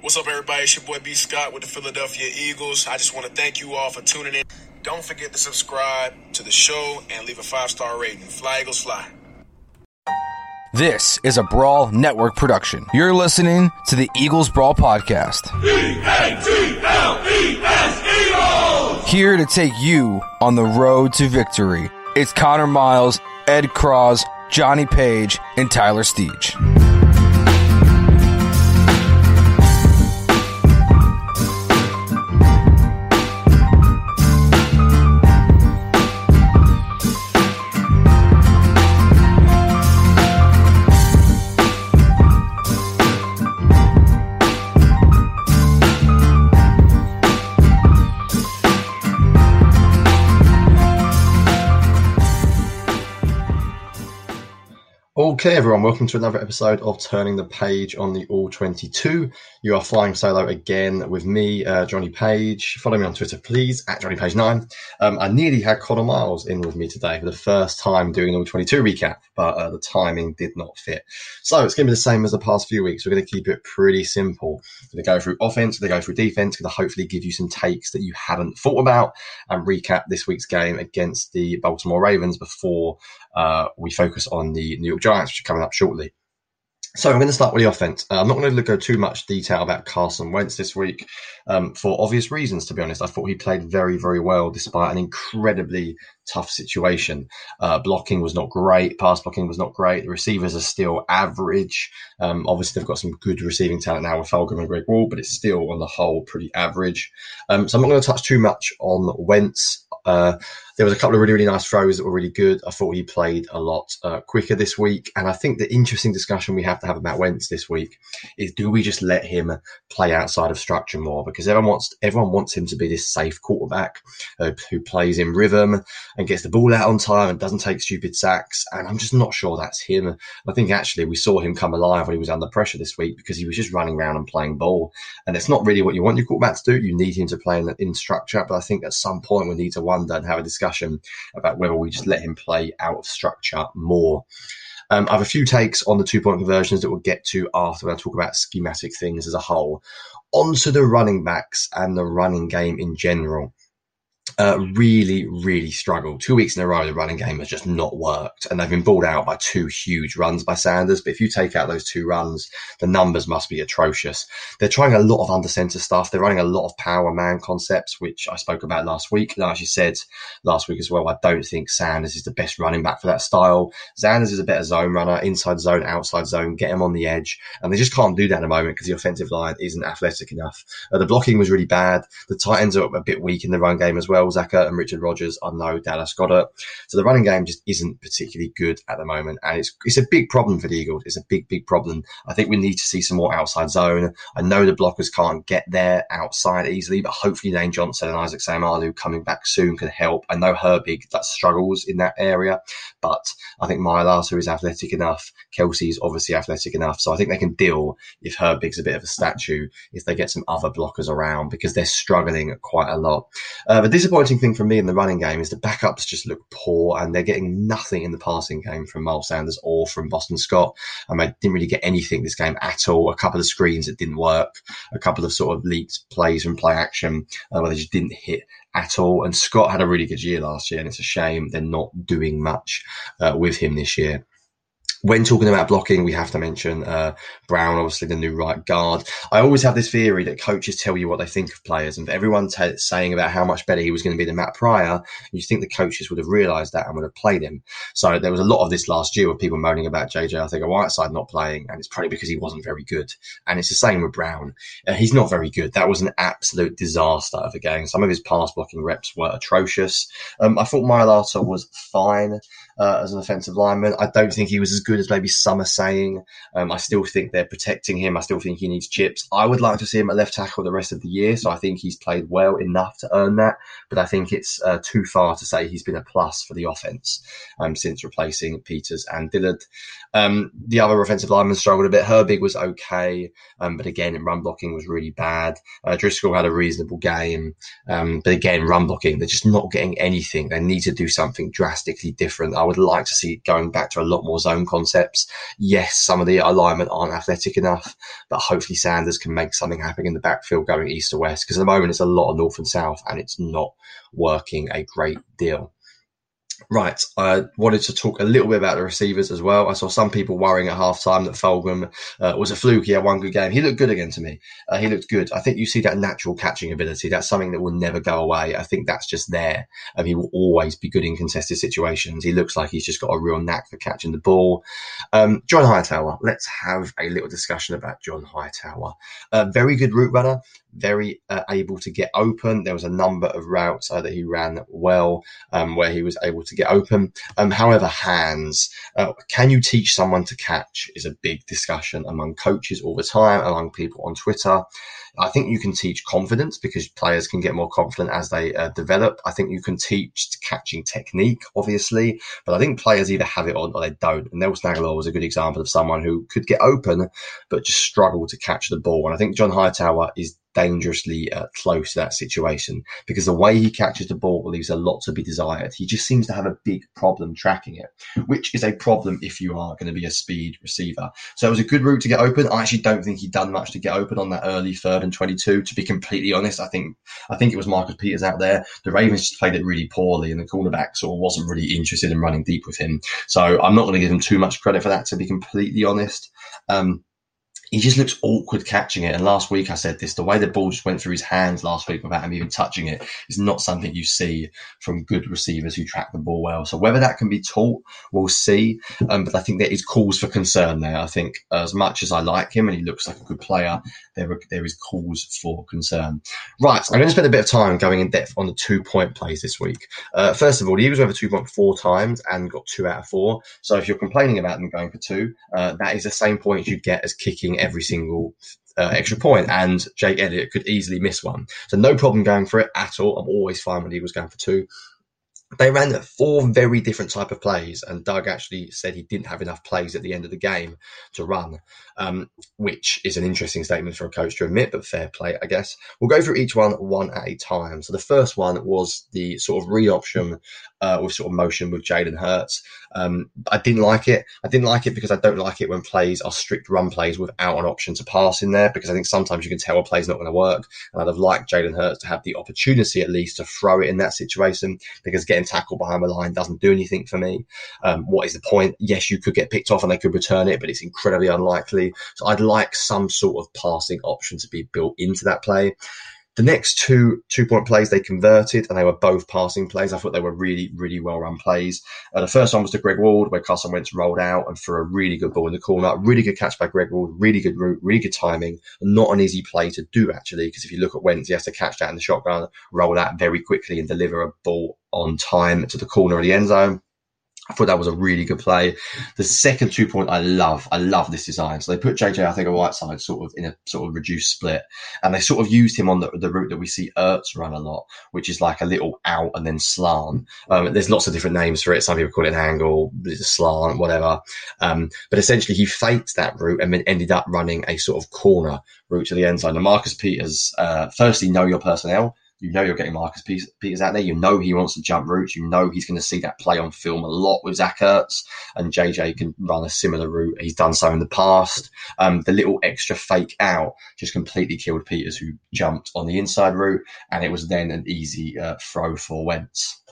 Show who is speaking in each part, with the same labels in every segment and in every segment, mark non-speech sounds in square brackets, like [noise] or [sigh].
Speaker 1: What's up, everybody? It's your boy B. Scott with the Philadelphia Eagles. I just want to thank you all for tuning in. Don't forget to subscribe to the show and leave a five star rating. Fly, Eagles, fly.
Speaker 2: This is a Brawl Network production. You're listening to the Eagles Brawl Podcast. Here to take you on the road to victory. It's Connor Miles, Ed Cross, Johnny Page, and Tyler Steege.
Speaker 3: Okay, everyone, welcome to another episode of Turning the Page on the All 22. You are flying solo again with me, uh, Johnny Page. Follow me on Twitter, please, at Johnny Page9. Um, I nearly had Connor Miles in with me today for the first time doing an All 22 recap, but uh, the timing did not fit. So it's going to be the same as the past few weeks. We're going to keep it pretty simple. We're going to go through offense, we're going to go through defense, going to hopefully give you some takes that you haven't thought about and recap this week's game against the Baltimore Ravens before uh, we focus on the New York Giants, coming up shortly. So I'm going to start with the offense. Uh, I'm not going to go too much detail about Carson Wentz this week um, for obvious reasons. To be honest, I thought he played very, very well despite an incredibly tough situation. Uh, blocking was not great. Pass blocking was not great. The receivers are still average. Um, obviously, they've got some good receiving talent now with Fulgham and Greg Ward, but it's still on the whole pretty average. Um, so I'm not going to touch too much on Wentz. Uh, there was a couple of really, really nice throws that were really good. I thought he played a lot uh, quicker this week. And I think the interesting discussion we have to have about Wentz this week is do we just let him play outside of structure more? Because everyone wants, everyone wants him to be this safe quarterback uh, who plays in rhythm and gets the ball out on time and doesn't take stupid sacks. And I'm just not sure that's him. I think actually we saw him come alive when he was under pressure this week because he was just running around and playing ball. And it's not really what you want your quarterback to do. You need him to play in, in structure. But I think at some point we need to wonder and have a discussion discussion about whether we just let him play out of structure more. Um, I have a few takes on the two point conversions that we'll get to after when I talk about schematic things as a whole. Onto the running backs and the running game in general uh, really, really struggled. Two weeks in a row, the running game has just not worked, and they've been balled out by two huge runs by Sanders. But if you take out those two runs, the numbers must be atrocious. They're trying a lot of under center stuff. They're running a lot of power man concepts, which I spoke about last week. And I actually said last week as well, I don't think Sanders is the best running back for that style. Sanders is a better zone runner, inside zone, outside zone, get him on the edge. And they just can't do that at the moment because the offensive line isn't athletic enough. Uh, the blocking was really bad. The tight ends are a bit weak in the run game as well. Charles and Richard Rodgers are no Dallas Goedert. So the running game just isn't particularly good at the moment. And it's, it's a big problem for the Eagles. It's a big, big problem. I think we need to see some more outside zone. I know the blockers can't get there outside easily, but hopefully Lane Johnson and Isaac Seumalo coming back soon can help. I know Herbig that struggles in that area, but I think Mailata is athletic enough. Kelce's obviously athletic enough. So I think they can deal if Herbig's a bit of a statue if they get some other blockers around because they're struggling quite a lot. Uh, disappointing thing for me in the running game is the backups just look poor and they're getting nothing in the passing game from Miles Sanders or from Boston Scott. I mean, didn't really get anything this game at all. A couple of screens that didn't work, a couple of sort of leaked plays from play action uh, where they just didn't hit at all. And Scott had a really good year last year, and it's a shame they're not doing much uh, with him this year when talking about blocking, we have to mention uh, Brown, obviously the new right guard. I always have this theory that coaches tell you what they think of players, and everyone t- saying about how much better he was going to be than Matt Pryor, you think the coaches would have realised that and would have played him. So there was a lot of this last year with people moaning about JJ I think a Whiteside not playing, and it's probably because he wasn't very good. And it's the same with Brown. Uh, he's not very good. That was an absolute disaster of a game. Some of his pass blocking reps were atrocious. Um, I thought Mailata was fine. Uh, as an offensive lineman. I don't think he was as good as maybe some are saying. Um, I still think they're protecting him. I still think he needs chips. I would like to see him at left tackle the rest of the year. So I think he's played well enough to earn that. But I think it's uh, too far to say he's been a plus for the offense um, since replacing Peters and Dillard. Um, the other offensive linemen struggled a bit. Herbig was okay, um, but again, run blocking was really bad. Uh, Driscoll had a reasonable game, um, but again, run blocking, they're just not getting anything. They need to do something drastically different. Would like to see going back to a lot more zone concepts. Yes, some of the alignment aren't athletic enough, but hopefully Sanders can make something happen in the backfield going east to west because at the moment it's a lot of north and south and it's not working a great deal. Right, I wanted to talk a little bit about the receivers as well. I saw some people worrying at halftime that Fulgham uh, was a fluke. He had one good game. He looked good again to me. Uh, he looked good. I think you see that natural catching ability. That's something that will never go away. I think that's just there. Um, he will always be good in contested situations. He looks like he's just got a real knack for catching the ball. Um, John Hightower. Let's have a little discussion about John Hightower. A very good route runner very uh, able to get open. There was a number of routes uh, that he ran well um, where he was able to get open. Um, however, hands, uh, can you teach someone to catch is a big discussion among coaches all the time, among people on Twitter. I think you can teach confidence because players can get more confident as they uh, develop. I think you can teach catching technique, obviously, but I think players either have it on or they don't. And Nelson Agholor was a good example of someone who could get open, but just struggle to catch the ball. And I think John Hightower is dangerously uh, close to that situation because the way he catches the ball leaves a lot to be desired. He just seems to have a big problem tracking it, which is a problem if you are going to be a speed receiver. So it was a good route to get open. I actually don't think he'd done much to get open on that early third and 22. To be completely honest, I think I think it was Marcus Peters out there. The Ravens just played it really poorly, and the cornerback sort of wasn't really interested in running deep with him. So I'm not going to give him too much credit for that. To be completely honest. Um, he just looks awkward catching it. And last week I said this: the way the ball just went through his hands last week without him even touching it is not something you see from good receivers who track the ball well. So whether that can be taught, we'll see. Um, but I think there is cause for concern there. I think as much as I like him and he looks like a good player, there there is cause for concern. Right, I'm going to spend a bit of time going in depth on the two point plays this week. Uh, first of all, Eagles went for two point four times and got two out of four. So if you're complaining about them going for two, uh, that is the same points you get as kicking every single uh, extra point, and Jake Elliott could easily miss one. So no problem going for it at all. I'm always fine when he was going for two they ran four very different type of plays, and Doug actually said he didn't have enough plays at the end of the game to run, um, which is an interesting statement for a coach to admit, but fair play, I guess. We'll go through each one one at a time. So the first one was the sort of read option uh, with sort of motion with Jalen Hurts. Um, I didn't like it. I didn't like it because I don't like it when plays are strict run plays without an option to pass in there because I think sometimes you can tell a play's not going to work. And I'd have liked Jalen Hurts to have the opportunity at least to throw it in that situation because getting tackled behind the line doesn't do anything for me. Um, what is the point? Yes, you could get picked off and they could return it, but it's incredibly unlikely. So I'd like some sort of passing option to be built into that play. The next two two point plays they converted, and they were both passing plays. I thought they were really, really well run plays. Uh, the first one was to Greg Ward, where Carson Wentz rolled out and for a really good ball in the corner. Really good catch by Greg Ward, really good route, really good timing. Not an easy play to do, actually, because if you look at Wentz, he has to catch that in the shotgun, roll out very quickly, and deliver a ball on time to the corner of the end zone. I thought that was a really good play. The second two point, I love. I love this design. So they put JJ, I think, a Whiteside sort of in a sort of reduced split, and they sort of used him on the, the route that we see Ertz run a lot, which is like a little out and then slant. Um, there's lots of different names for it. Some people call it an angle, slant, whatever. Um, but essentially, he faked that route and then ended up running a sort of corner route to the end zone. And Marcus Peters, uh, firstly, know your personnel you know you're getting Marcus Peters out there. You know he wants to jump routes. You know he's going to see that play on film a lot with Zach Ertz, and JJ can run a similar route. He's done so in the past. Um, the little extra fake out just completely killed Peters, who jumped on the inside route, and it was then an easy uh, throw for Wentz.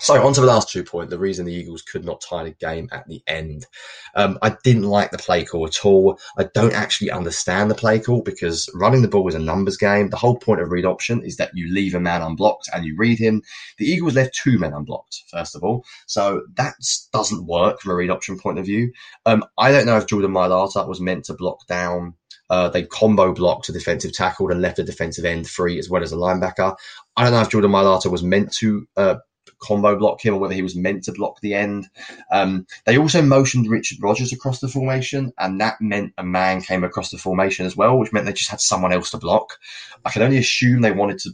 Speaker 3: So on to the last two point, the reason the Eagles could not tie the game at the end. Um, I didn't like the play call at all. I don't actually understand the play call because running the ball is a numbers game. The whole point of read option is that you leave a man unblocked and you read him. The Eagles left two men unblocked, first of all. So that doesn't work from a read option point of view. Um, I don't know if Jordan Mailata was meant to block down uh, they combo blocked a defensive tackle and left a defensive end free as well as a linebacker. I don't know if Jordan Mailata was meant to uh, combo block him or whether he was meant to block the end. Um, they also motioned Richard Rodgers across the formation, and that meant a man came across the formation as well, which meant they just had someone else to block. I can only assume they wanted to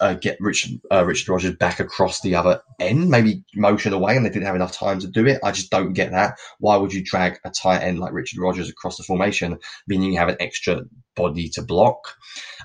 Speaker 3: uh, get Richard uh, Richard Rodgers back across the other end, maybe motion away, and they didn't have enough time to do it. I just don't get that. Why would you drag a tight end like Richard Rodgers across the formation, meaning you have an extra body to block?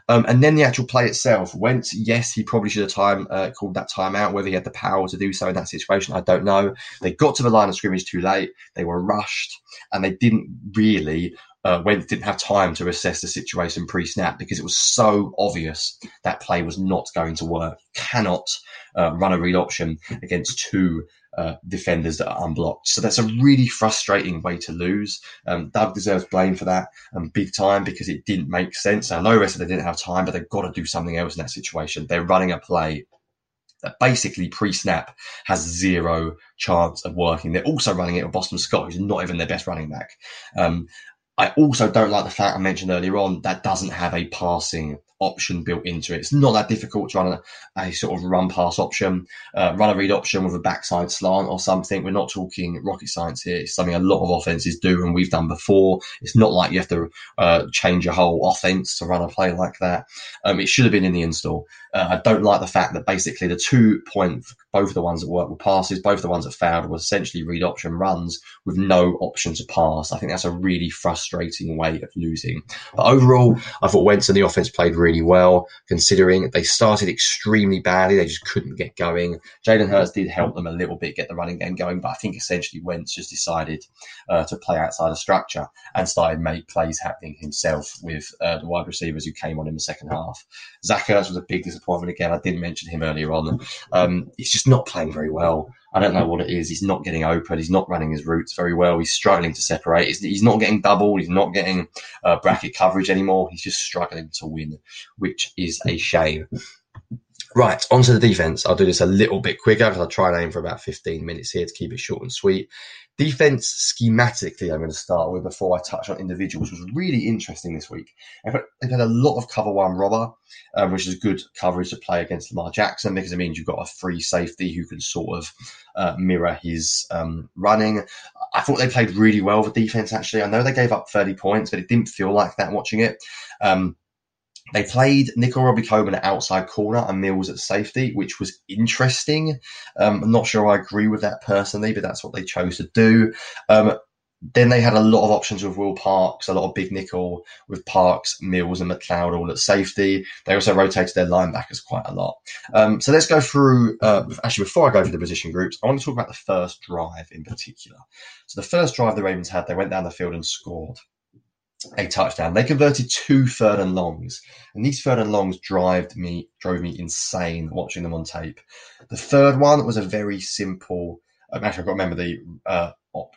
Speaker 3: Um, and then the actual play itself went. Yes, he probably should have time uh, called that timeout. Whether he had the power to do so in that situation, I don't know. They got to the line of scrimmage too late. They were rushed, and they didn't really uh, didn't have time to assess the situation pre-snap because it was so obvious that play was not going to work. Cannot uh, run a read option against two uh, defenders that are unblocked. So that's a really frustrating way to lose. Um, Doug deserves blame for that um, big time because it didn't make sense. I know rest of they didn't have time, but they've got to do something else in that situation. They're running a play that basically pre-snap has zero chance of working. They're also running it with Boston Scott, who's not even their best running back. Um, I also don't like the fact I mentioned earlier on that doesn't have a passing option built into it. It's not that difficult to run a, a sort of run pass option, uh, run a read option with a backside slant or something. We're not talking rocket science here. It's something a lot of offenses do and we've done before. It's not like you have to uh, change your whole offense to run a play like that. Um, it should have been in the install. Uh, I don't like the fact that basically the two point, both of the ones that worked with passes, both the ones that failed were essentially read option runs with no option to pass. I think that's a really frustrating way of losing. But overall, I thought Wentz and the offense played really really well, considering they started extremely badly. They just couldn't get going. Jalen Hurts did help them a little bit get the running game going, but I think essentially Wentz just decided uh, to play outside of structure and started make plays happening himself with uh, the wide receivers who came on in the second half. Zach Ertz was a big disappointment again. I didn't mention him earlier on. Um, he's just not playing very well. I don't know what it is. He's not getting open. He's not running his routes very well. He's struggling to separate. He's, he's not getting doubled. He's not getting uh, bracket coverage anymore. He's just struggling to win, which is a shame. Right, onto the defense. I'll do this a little bit quicker because I'll try and aim for about 15 minutes here to keep it short and sweet. Defense schematically, I'm going to start with before I touch on individuals, was really interesting this week. They've had a lot of cover one robber, um, which is good coverage to play against Lamar Jackson because it means you've got a free safety who can sort of uh, mirror his um, running. I thought they played really well for defense, actually. I know they gave up 30 points, but it didn't feel like that watching it. Um, they played Nickell Robey-Coleman at outside corner and Mills at safety, which was interesting. Um, I'm not sure I agree with that personally, but that's what they chose to do. Um, then they had a lot of options with Will Parks, a lot of big nickel with Parks, Mills, and McLeod all at safety. They also rotated their linebackers quite a lot. Um, so let's go through. Uh, actually, before I go through the position groups, I want to talk about the first drive in particular. So the first drive the Ravens had, they went down the field and scored a touchdown. They converted two third and longs, and these third and longs drove me drove me insane watching them on tape. The third one was a very simple. Um, actually, I've got to remember the uh,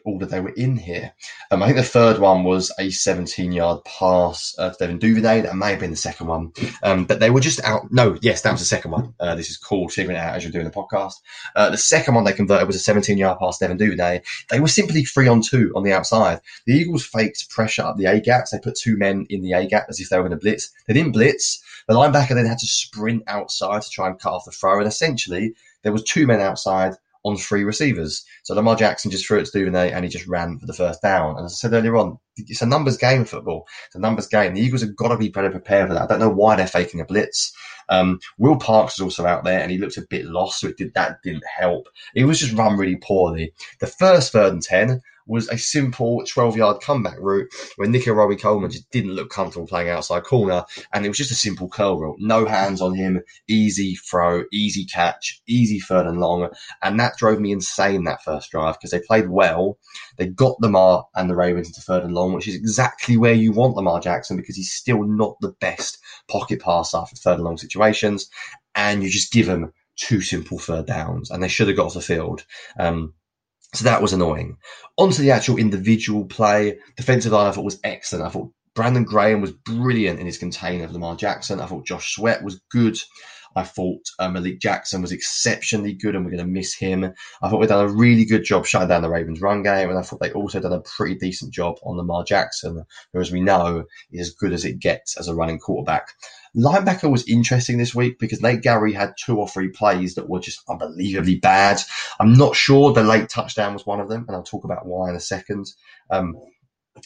Speaker 3: order they were in here. Um, I think the third one was a 17 yard pass uh, to Devin Duvernay. That may have been the second one. Um, but they were just out. No, yes, that was the second one. Uh, this is called figuring it out as you're doing the podcast. Uh, the second one they converted was a 17 yard pass to Devin Duvernay. They were simply three on two on the outside. The Eagles faked pressure up the A gaps. They put two men in the A gap as if they were going to blitz. They didn't blitz. The linebacker then had to sprint outside to try and cut off the throw. And essentially, there was two men outside on three receivers. So Lamar Jackson just threw it to Duvernay and he just ran for the first down. And as I said earlier on, it's a numbers game football. It's a numbers game. The Eagles have got to be better prepared for that. I don't know why they're faking a blitz. Um, Will Parks was also out there and he looked a bit lost, so it did that didn't help. It was just run really poorly. The first third and ten was a simple 12 yard comeback route where Nickell Robey-Coleman just didn't look comfortable playing outside corner. And it was just a simple curl route. No hands on him, easy throw, easy catch, easy third and long. And that drove me insane that first drive because they played well. They got Lamar and the Ravens into third and long, which is exactly where you want Lamar Jackson because he's still not the best pocket passer for third and long situations. And you just give him two simple third downs and they should have got off the field. Um, so that was annoying. Onto the actual individual play. Defensive line I thought was excellent. I thought Brandon Graham was brilliant in his container of Lamar Jackson. I thought Josh Sweat was good. I thought uh, Malik Jackson was exceptionally good, and we're going to miss him. I thought we'd done a really good job shutting down the Ravens' run game, and I thought they also done a pretty decent job on Lamar Jackson, who, as we know, is as good as it gets as a running quarterback. Linebacker was interesting this week because Nate Gerry had two or three plays that were just unbelievably bad. I'm not sure the late touchdown was one of them, and I'll talk about why in a second. Um,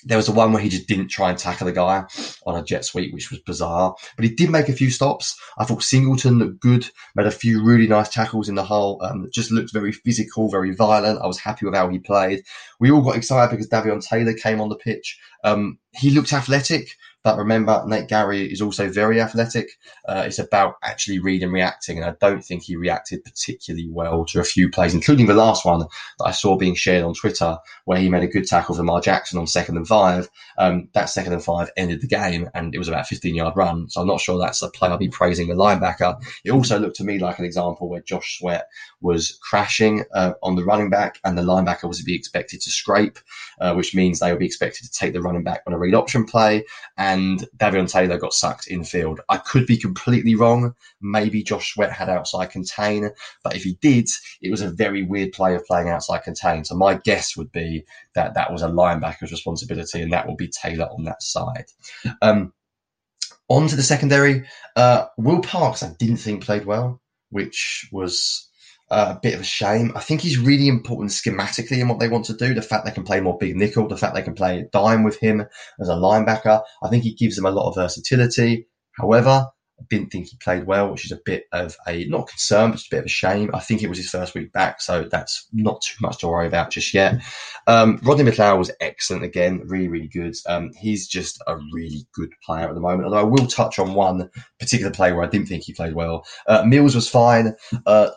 Speaker 3: there was the one where he just didn't try and tackle the guy on a jet sweep, which was bizarre. But he did make a few stops. I thought Singleton looked good, made a few really nice tackles in the hole. Um, just looked very physical, very violent. I was happy with how he played. We all got excited because Davion Taylor came on the pitch. Um, he looked athletic. But remember, Nate Gerry is also very athletic. Uh, it's about actually reading and reacting. And I don't think he reacted particularly well to a few plays, including the last one that I saw being shared on Twitter, where he made a good tackle for Mar Jackson on second and five. Um, that second and five ended the game and it was about a 15 yard run. So I'm not sure that's a play I'll be praising the linebacker. It also looked to me like an example where Josh Sweat was crashing uh, on the running back and the linebacker was to be expected to scrape, uh, which means they would be expected to take the running back on a read option play. And and Davion Taylor got sucked in field. I could be completely wrong. Maybe Josh Sweat had outside contain, but if he did, it was a very weird play of playing outside contain. So my guess would be that that was a linebacker's responsibility, and that will be Taylor on that side. Um, on to the secondary. Uh, Will Parks, I didn't think played well, which was uh, a bit of a shame. I think he's really important schematically in what they want to do. The fact they can play more big nickel, the fact they can play dime with him as a linebacker, I think he gives them a lot of versatility. However, I didn't think he played well, which is a bit of a not concern, but just a bit of a shame. I think it was his first week back, so that's not too much to worry about just yet. Um, Rodney McLeod was excellent again, really, really good. Um, he's just a really good player at the moment. Although I will touch on one particular play where I didn't think he played well. Uh, Mills was fine. Uh,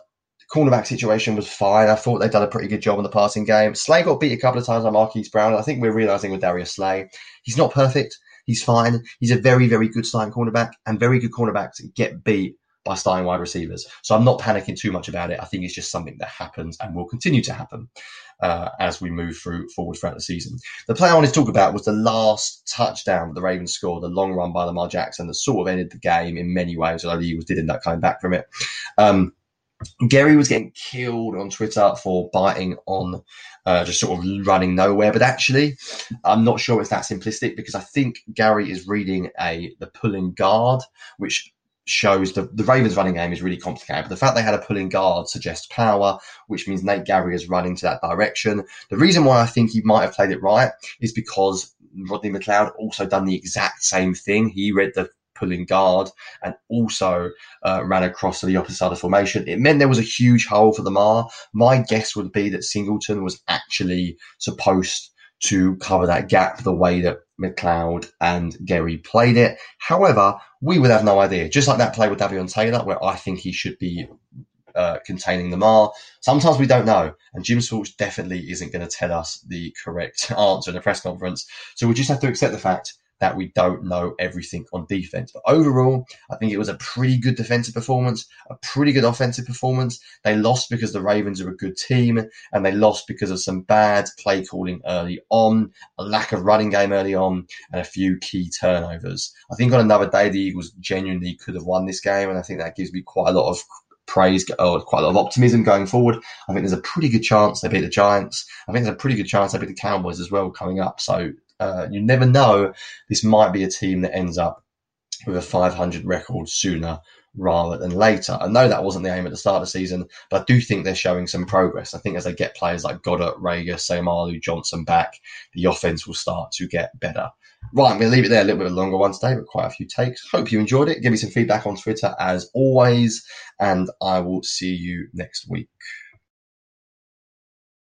Speaker 3: cornerback situation was fine. I thought they'd done a pretty good job on the passing game. Slay got beat a couple of times by Marquise Brown. I think we're realizing with Darius Slay, he's not perfect. He's fine. He's a very, very good starting cornerback, and very good cornerbacks get beat by starting wide receivers. So I'm not panicking too much about it. I think it's just something that happens and will continue to happen uh, as we move through forward throughout the season. The play I wanted to talk about was the last touchdown that the Ravens scored, the long run by Lamar Jackson that sort of ended the game in many ways, although the Eagles did end up coming back from it. Um, Gerry was getting killed on Twitter for biting on uh, just sort of running nowhere. But actually, I'm not sure it's that simplistic because I think Gerry is reading a the pulling guard, which shows the, the Ravens running game is really complicated. But the fact they had a pulling guard suggests power, which means Nate Gerry is running to that direction. The reason why I think he might have played it right is because Rodney McLeod also done the exact same thing. He read the pulling guard and also uh, ran across to the opposite side of formation. It meant there was a huge hole for the Mar. My guess would be that Singleton was actually supposed to cover that gap the way that McLeod and Gerry played it. However, we would have no idea. Just like that play with Davion Taylor, where I think he should be uh, containing Mar. Sometimes we don't know, and Jim Schwartz definitely isn't going to tell us the correct [laughs] answer in a press conference. So we just have to accept the fact that we don't know everything on defense. But overall, I think it was a pretty good defensive performance, a pretty good offensive performance. They lost because the Ravens are a good team, and they lost because of some bad play calling early on, a lack of running game early on, and a few key turnovers. I think on another day, the Eagles genuinely could have won this game, and I think that gives me quite a lot of praise or quite a lot of optimism going forward. I think there's a pretty good chance they beat the Giants. I think there's a pretty good chance they beat the Cowboys as well coming up. So uh, you never know. This might be a team that ends up with a 500 record sooner rather than later. I know that wasn't the aim at the start of the season, but I do think they're showing some progress. I think as they get players like Goedert, Reagor, Seumalo, Johnson back, the offense will start to get better. Right, I'm going to leave it there. A little bit of a longer one today, but quite a few takes. Hope you enjoyed it. Give me some feedback on Twitter as always, and I will see you next week.